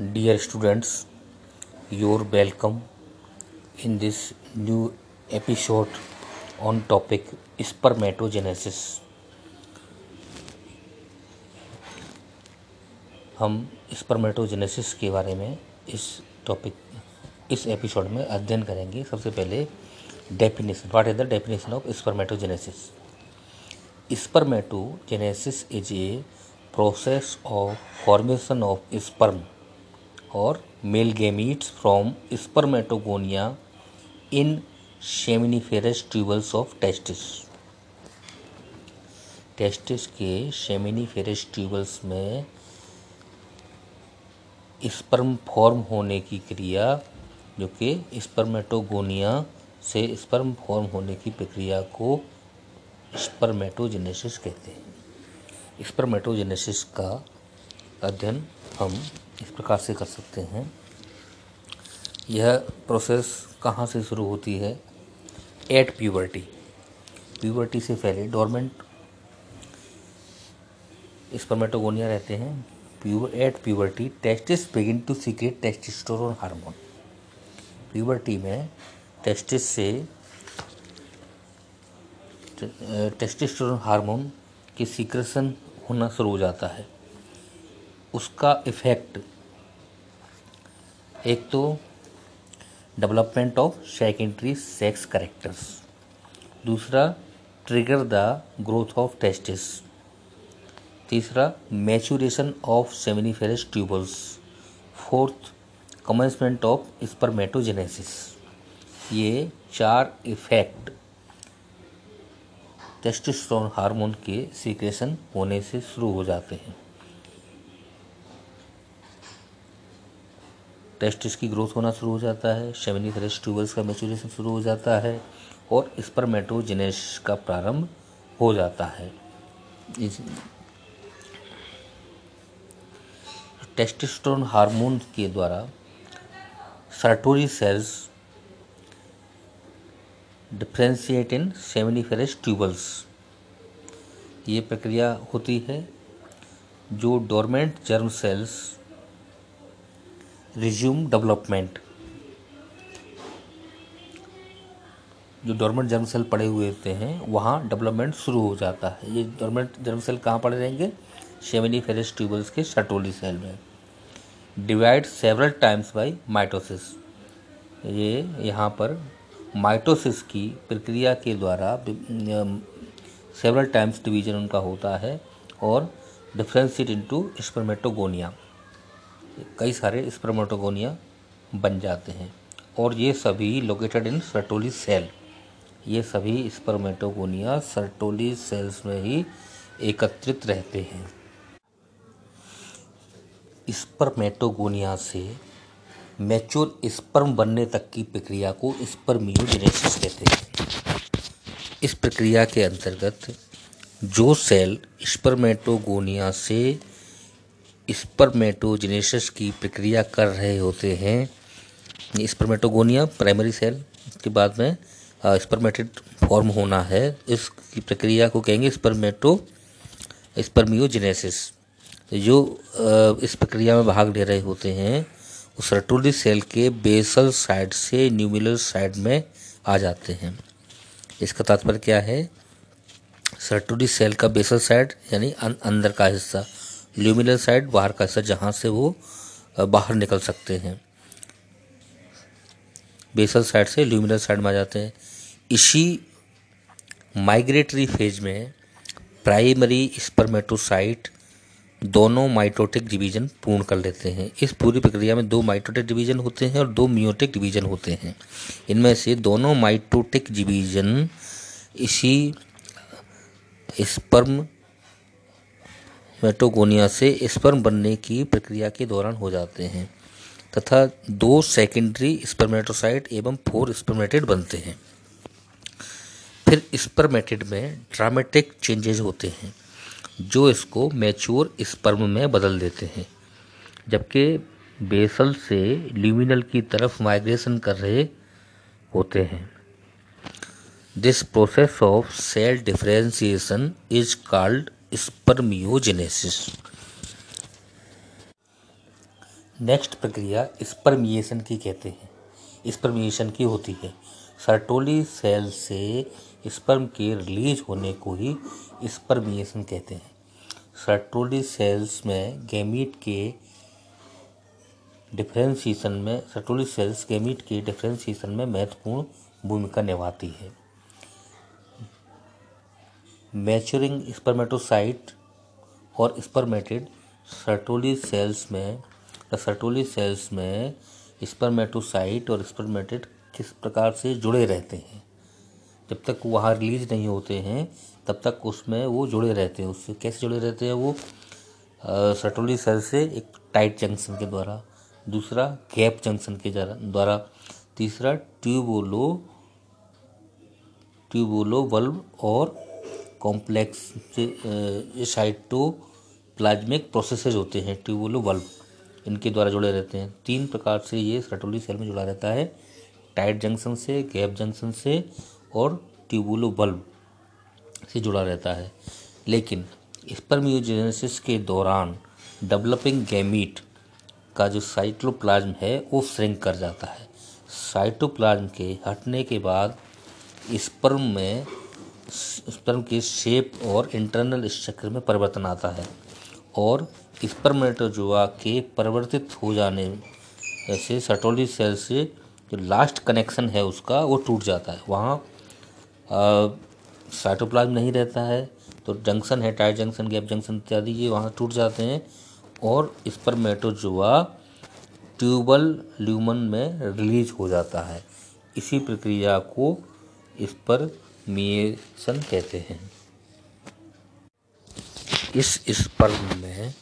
Dear students your welcome in this new episode on topic spermatogenesis हम spermatogenesis के बारे में इस टॉपिक इस एपिसोड में अध्ययन करेंगे। सबसे पहले definition what is the definition of spermatogenesis spermatogenesis is a process of formation of sperm or male gametes from spermatogonia in seminiferous tubules of testis. Testis के सेमिनिफेरस ट्यूबल्स में स्पर्म फॉर्म होने की क्रिया, जो कि स्पर्मेटोगोनिया से sperm form होने की प्रक्रिया को स्पर्मेटोजेनेसिस कहते हैं। स्पर्मेटोजेनेसिस का अध्ययन हम इस प्रकार से कर सकते हैं। यह प्रोसेस कहाँ से शुरू होती है? एट प्यूबर्टी प्यूबर्टी से पहले डोरमेंट स्पर्मेटोगोनिया रहते हैं। Puber at puberty testis begin to secrete testosterone hormone puberty में टेस्टिस से टेस्टिस्टोरोन हार्मोन की सीक्रेशन होना शुरू हो जाता है। उसका इफ़ेक्ट एक तो development of secondary sex characters दूसरा trigger the growth of testis तीसरा maturation of seminiferous tubules fourth commencement of spermatogenesis ये चार इफ़ेक्ट टेस्टोस्टेरोन हार्मोन के सीक्रेशन होने से शुरू हो जाते हैं। टेस्टिस की ग्रोथ होना शुरू हो जाता है सेमिनिफेरस ट्यूबल्स का मेचुरेशन शुरू हो जाता है और इस पर स्पर्मेटोजेनेस का प्रारंभ हो जाता है। टेस्टोस्टेरोन हार्मोन के द्वारा Sertoli cells differentiate in seminiferous tubules. ये प्रक्रिया होती है जो dormant germ cells resume development जो डोरमेंट जर्म सेल पड़े हुए होते हैं, वहाँ डेवलपमेंट शुरू हो जाता है। ये डोरमेंट जर्म सेल कहाँ पड़े रहेंगे? सेमिनिफेरस ट्यूबल्स के सटोली सेल में। Divide several times by mitosis ये यहाँ पर माइटोसिस की प्रक्रिया के द्वारा सेवरल टाइम्स डिवीज़न उनका होता है और डिफ्रेंशिएट इनटू स्पर्मेटोगोनिया कई सारे स्पर्मेटोगोनिया बन जाते हैं। और ये सभी लोकेटेड इन सर्टोली सेल ये सभी स्पर्मेटोगोनिया सर्टोली सेल्स में ही एकत्रित रहते हैं। स्पर्मेटोगोनिया से मैच्योर स्पर्म बनने तक की प्रक्रिया को स्पर्मियोजेनेसिस कहते हैं। इस प्रक्रिया के अंतर्गत जो सेल स्पर्मेटोगोनिया से स्पर्मेटोजेनेसिस की प्रक्रिया कर रहे होते हैं। स्पर्मेटोगोनिया प्राइमरी सेल के बाद में स्पर्मेटेड फॉर्म होना है। इसकी प्रक्रिया को कहेंगे स्पर्मेटो स्पर्मियोजेनेसिस जो इस प्रक्रिया में भाग ले रहे होते हैं उस रटोली सेल के बेसल साइड से न्यूमिलर साइड में आ जाते हैं। इसका तात्पर्य क्या है? सर्टोली सेल का बेसल साइड यानी अं-, अंदर का हिस्सा ल्यूमिलर साइड बाहर का हिस्सा जहाँ से वो बाहर निकल सकते हैं। बेसल साइड से ल्यूमिलर साइड में आ जाते हैं। इसी माइग्रेटरी फ़ेज़ में प्राइमरी स्पर्मेटोसाइट दोनों माइटोटिक डिवीज़न पूर्ण कर लेते हैं। इस पूरी प्रक्रिया में दो माइटोटिक डिवीज़न होते हैं और दो मियोटिक डिवीज़न होते हैं। इनमें से दोनों माइटोटिक डिवीज़न इसी स्पर्म मेटोगोनिया से स्पर्म बनने की प्रक्रिया के दौरान हो जाते हैं, तथा दो सेकेंडरी स्पर्मेटोसाइट एवं फोर स्पर्मेटेड बनते हैं। फिर स्पर्मेटेड में ड्रामेटिक चेंजेज होते हैं, जो इसको मैच्योर स्पर्म में बदल देते हैं, जबकि बेसल से ल्यूमिनल की तरफ़ माइग्रेशन कर रहे होते हैं। This process of cell differentiation is called spermiogenesis next प्रक्रिया स्पर्मिएशन की कहते हैं। स्पर्मिएशन की होती है। सर्टोली सेल से स्पर्म के रिलीज़ होने को ही स्पर्मिएशन कहते हैं। सर्टोली सेल्स में गैमीट के डिफ्रेंशिएशन में, सर्टोली सेल्स गैमीट के डिफ्रेंशिएशन में महत्वपूर्ण भूमिका निभाती है। मैच्योरिंग स्पर्मेटोसाइट और स्पर्मेटेड सर्टोली सेल्स में, सर्टोली सेल्स में स्पर्मेटोसाइट और स्पर्मेटेड किस प्रकार से जुड़े रहते हैं? जब तक वहाँ रिलीज़ नहीं होते हैं, तब तक उसमें वो जुड़े रहते हैं। उससे कैसे जुड़े रहते हैं वो? सर्टोली सेल से एक टाइट जंक्शन के द्वारा, दूसरा गैप जंक्शन के द्वारा, तीसरा ट्यूबोलो ट्यूबोलो बल्ब और कॉम्प्लेक्स साइटो प्लाज्मिक प्रोसेसेज होते हैं ट्यूबोलो बल्ब इनके द्वारा जुड़े रहते हैं। तीन प्रकार से ये सर्टोली सेल में जुड़ा रहता है टाइट जंक्शन से गैप जंक्शन से और ट्यूबुलो बल्ब से जुड़ा रहता है। लेकिन स्पर्मियोजेनेसिस के दौरान डेवलपिंग गैमीट का जो साइटोप्लाज्म है, वो श्रिंक कर जाता है। साइटोप्लाज्म के हटने के बाद स्पर्म में स्पर्म के शेप और इंटरनल स्ट्रक्चर में परिवर्तन आता है और स्पर्मेटोजोआ के परिवर्तित हो जाने से सटोली सेल से जो लास्ट कनेक्शन है उसका वो टूट जाता है। वहाँ साइटोप्लाज्म नहीं रहता है तो जंक्शन है टाइट जंक्शन गैप जंक्शन इत्यादि ये वहाँ टूट जाते हैं और स्पर्मेटोजोआ ट्यूबल ल्यूमन में रिलीज़ हो जाता है। इसी प्रक्रिया को स्पर्मिएशन कहते हैं। इस स्पर्म में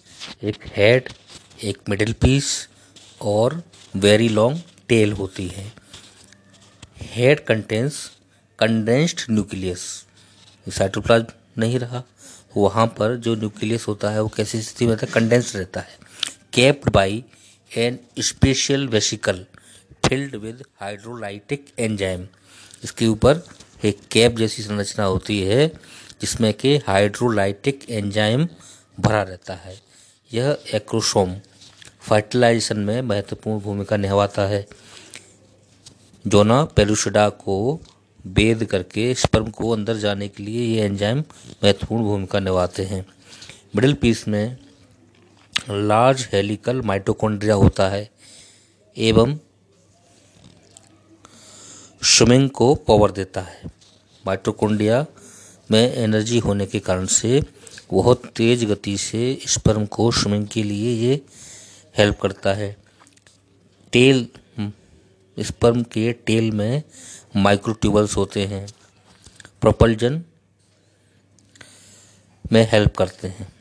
एक हेड एक मिडिल पीस और वेरी लॉन्ग टेल होती है। Head contains condensed nucleus cytoplasm नहीं रहा। वहाँ पर जो न्यूक्लियस होता है, वो कैसी स्थिति में रहता है? कंडेंस रहता है। Capped by an special vesicle filled with hydrolytic enzyme इसके ऊपर एक कैप जैसी संरचना होती है, जिसमें कि हाइड्रोलाइटिक एंजाइम भरा रहता है। यह एक्रोसोम फर्टिलाइजेशन में महत्वपूर्ण भूमिका निभाता है। जो जोना पेलुसिडा को वेद करके स्पर्म को अंदर जाने के लिए ये एंजाइम महत्वपूर्ण भूमिका निभाते हैं। मिडिल पीस में लार्ज हेलिकल माइटोकॉन्ड्रिया होता है, एवं स्विमिंग को पावर देता है। माइटोकॉन्ड्रिया में एनर्जी होने के कारण से बहुत तेज गति से स्पर्म को स्विमिंग के लिए ये हेल्प करता है। टेल स्पर्म के टेल में माइक्रोट्यूबल्स होते हैं। प्रोपल्जन में हेल्प करते हैं।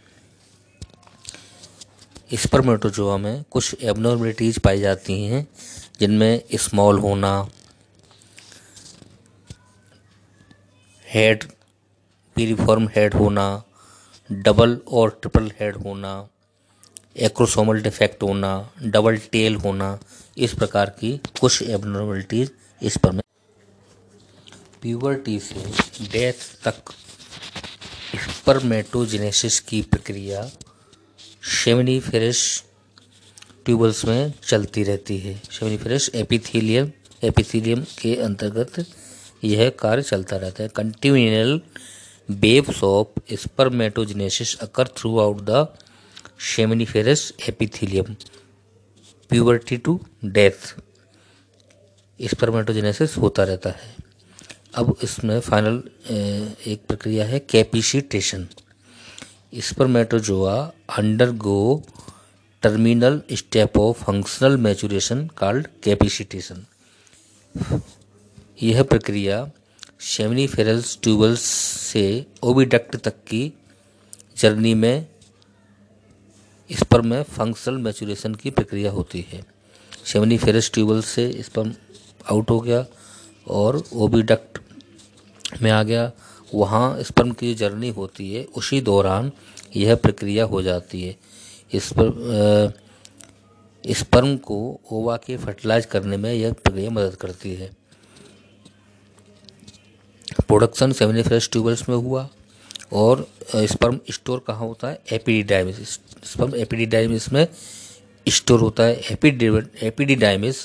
स्पर्मेटोजोआ में कुछ एबनॉर्मलिटीज पाई जाती हैं, जिनमें स्मॉल होना हेड पीरीफॉर्म हेड होना डबल और ट्रिपल हेड होना एक्रोसोमल डिफेक्ट होना डबल टेल होना, इस प्रकार की कुछ एबनॉर्मलिटीज इस पर में प्यूबर्टी से डेथ तक स्पर्मेटोजेनेसिस की प्रक्रिया शेमिनीफेरस ट्यूबल्स में चलती रहती है। शेमिनीफेरस एपिथेलियम एपिथेलियम के अंतर्गत यह कार्य चलता रहता है। Continual waves of occur throughout the seminiferous epithelium. Puberty to death spermatogenesis होता रहता है। अब इसमें फाइनल एक प्रक्रिया है capacitation spermatozoa undergo terminal step of functional maturation called capacitation यह प्रक्रिया सेमिनिफेरल्स ट्यूबल्स से ओविडक्ट तक की जर्नी में स्पर्म में फंक्शनल मैचुरेशन की प्रक्रिया होती है। सेमिनिफेरस ट्यूबल से स्पर्म आउट हो गया और ओविडक्ट में आ गया। वहाँ स्पर्म की जर्नी होती है, उसी दौरान यह प्रक्रिया हो जाती है। इस स्पर्म स्पर्म को ओवा के फर्टिलाइज करने में यह प्रक्रिया मदद करती है। प्रोडक्शन सेमिनिफेरस ट्यूबल्स में हुआ और स्पर्म स्टोर कहाँ होता है? एपिडिडाइमिस। स्पर्म एपिडिडाइमिस में स्टोर होता है। एपिडिडाइमिस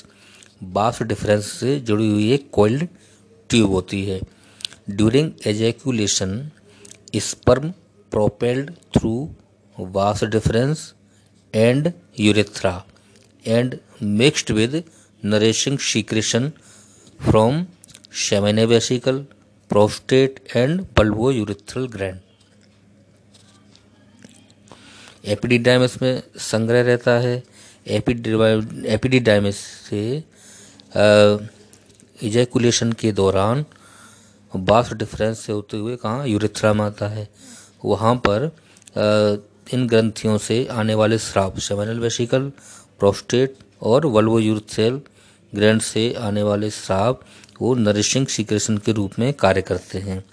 बास डिफरेंस से जुड़ी हुई एक कोल्ड ट्यूब होती है। During ejaculation sperm propelled through vas deferens and urethra and mixed with nourishing secretion from seminal vesicle prostate and bulbourethral gland epididymis में संग्रह रहता है। एपिडिडाइमस से इजैकुलेशन के दौरान बास डिफरेंस से होते हुए कहाँ यूरिथ्रा में आता है। वहाँ पर आ, इन ग्रंथियों से आने वाले श्राप सेमिनल वेसिकल प्रोस्टेट और वल्वो यूरिथ्रेल ग्रैंड से आने वाले श्राप वो नरिशिंग सीक्रेशन के रूप में कार्य करते हैं।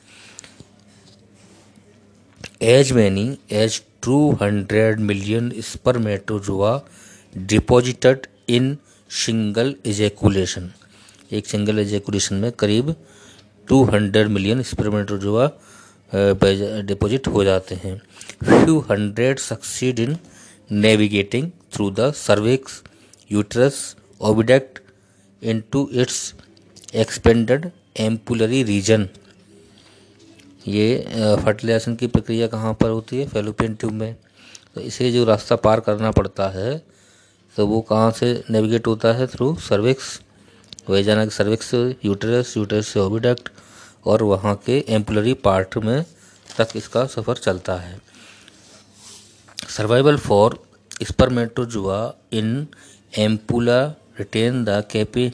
As many, as two hundred million spermatozoa deposited in single ejaculation एक सिंगल एजेकुलेशन में करीब 200 मिलियन स्पर्मेटोजोआ डिपॉजिट हो जाते हैं। Few hundred succeed in navigating through the cervix uterus oviduct into its expanded ampullary region ये fertilisation की प्रक्रिया कहाँ पर होती है? फेलोपियन ट्यूब में। तो इसे जो रास्ता पार करना पड़ता है तो वो कहाँ से नेविगेट होता है? Through cervix vagina cervix uterus uterus से ओबिडक्ट और वहाँ के एम्पुलरी पार्ट में तक इसका सफ़र चलता है। Survival for spermatozoa in ampulla retain the capacity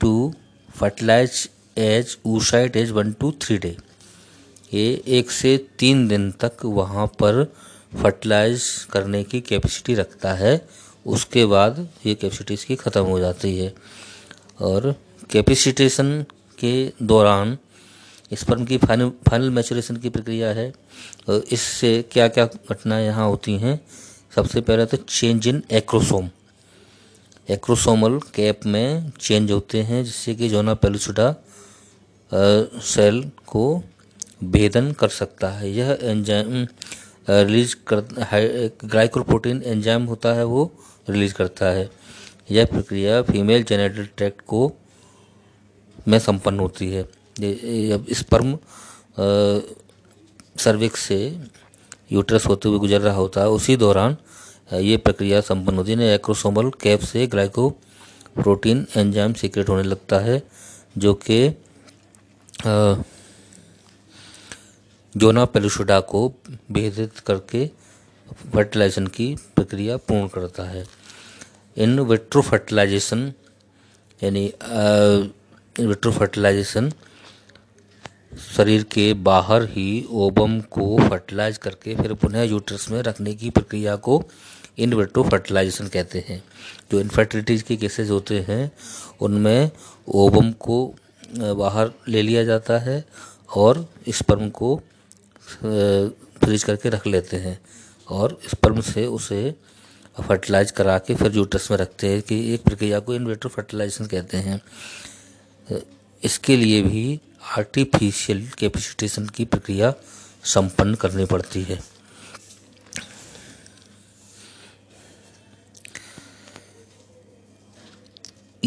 to fertilize as oocyte as one two three day ये एक से तीन दिन तक वहाँ पर फर्टिलाइज करने की कैपेसिटी रखता है। उसके बाद ये कैपेसिटी इसकी ख़त्म हो जाती है। और कैपेसिटेशन के दौरान स्पर्म की फाइनल फाइनल मैचुरेशन की प्रक्रिया है। और इससे क्या क्या घटनाएँ यहाँ होती हैं? सबसे पहले तो change in acrosome acrosomal cap में चेंज होते हैं, जिससे कि जोना पेलुसिडा सेल को भेदन कर सकता है। यह एंजाइम रिलीज़ कर ग्लाइकोप्रोटीन एंजाइम होता है, वो रिलीज़ करता है। यह प्रक्रिया फीमेल जेनेटल ट्रैक्ट को में संपन्न होती है। स्पर्म सर्विक्स से यूट्रस होते हुए गुजर रहा होता है। उसी दौरान ये प्रक्रिया संपन्न होती है। एक्रोसोमल कैप से ग्लाइको प्रोटीन एंजाइम सीक्रेट होने लगता है, जो कि जोना पेलुशुडा को भेदित करके फर्टिलाइजेशन की प्रक्रिया पूर्ण करता है। इन विट्रो फर्टिलाइजेशन यानी विट्रो फर्टिलाइजेशन शरीर के बाहर ही ओबम को फर्टिलाइज करके फिर पुनः यूट्रस में रखने की प्रक्रिया को इन विट्रो फर्टिलाइजेशन कहते हैं। जो इनफर्टिलिटी के केसेस होते हैं, उनमें ओबम को बाहर ले लिया जाता है और स्पर्म को फ्रीज करके रख लेते हैं और स्पर्म से उसे फर्टिलाइज करा के फिर यूट्रस में रखते हैं कि एक प्रक्रिया को इन्वेटर फर्टिलाइजेशन कहते हैं। इसके लिए भी आर्टिफिशियल कैपेसिटेशन की प्रक्रिया संपन्न करनी पड़ती है।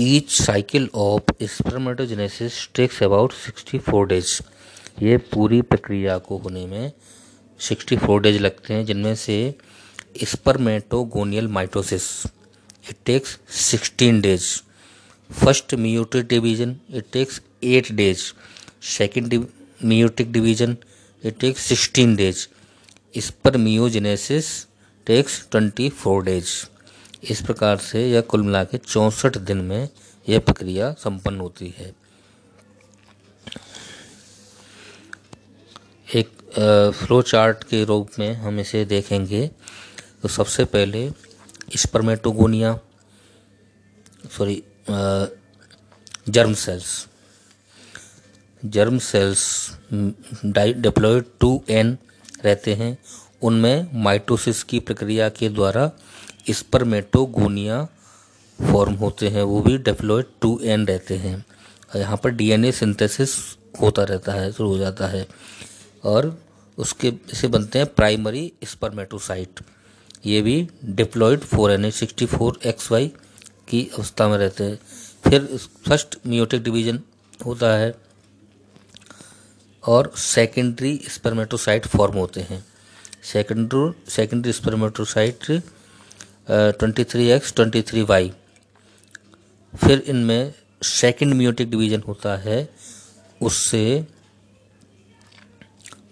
Each cycle of spermatogenesis takes about 64 days ये पूरी प्रक्रिया को होने में 64 डेज़ लगते हैं, जिनमें से spermatogonial mitosis it takes 16 days first meiotic division it takes 8 days second meiotic division it takes 16 days spermiogenesis takes 24 days इस प्रकार से यह कुल मिला के चौंसठ दिन में यह प्रक्रिया संपन्न होती है। एक फ्लो चार्ट के रूप में हम इसे देखेंगे। तो सबसे पहले spermatogonia sorry germ cells germ cells diploid two N रहते हैं। उनमें माइटोसिस की प्रक्रिया के द्वारा स्पर्मेटोगोनिया फॉर्म होते हैं, वो भी डेप्लॉयड टू एन रहते हैं। और यहाँ पर डीएनए सिंथेसिस होता रहता है, शुरू हो जाता है। और उसके, इसे बनते हैं प्राइमरी स्पर्मेटोसाइट। ये भी diploid four N sixty four X Y की अवस्था में रहते हैं। फिर फ़र्स्ट मियोटिक डिवीज़न होता है और सेकेंडरी स्पर्मेटोसाइट फॉर्म होते हैं। Secondary secondary spermatocyte twenty three X, twenty three Y. फिर इनमें सेकेंड म्यूटिक डिवीज़न होता है, उससे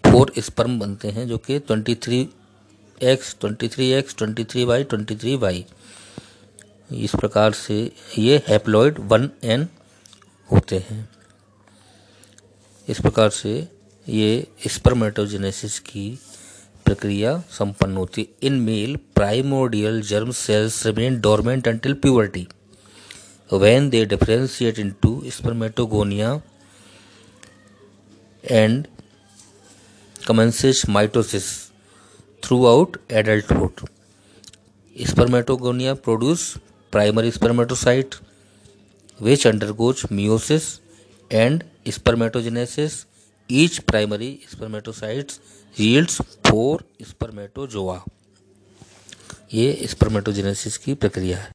फोर स्पर्म बनते हैं जो कि twenty three X, twenty three X, twenty three Y, twenty three Y. इस प्रकार से ये हैप्लॉइड वन एन होते हैं। इस प्रकार से ये स्पर्मेटोजेनेसिस की प्रक्रिया संपन्न होती है। In male primordial germ cells remain dormant until puberty when they differentiate into spermatogonia and commences mitosis throughout adulthood spermatogonia produce primary spermatocyte which undergoes meiosis and spermatogenesis each primary spermatocytes yields four spermatozoa ये spermatogenesis की प्रक्रिया है।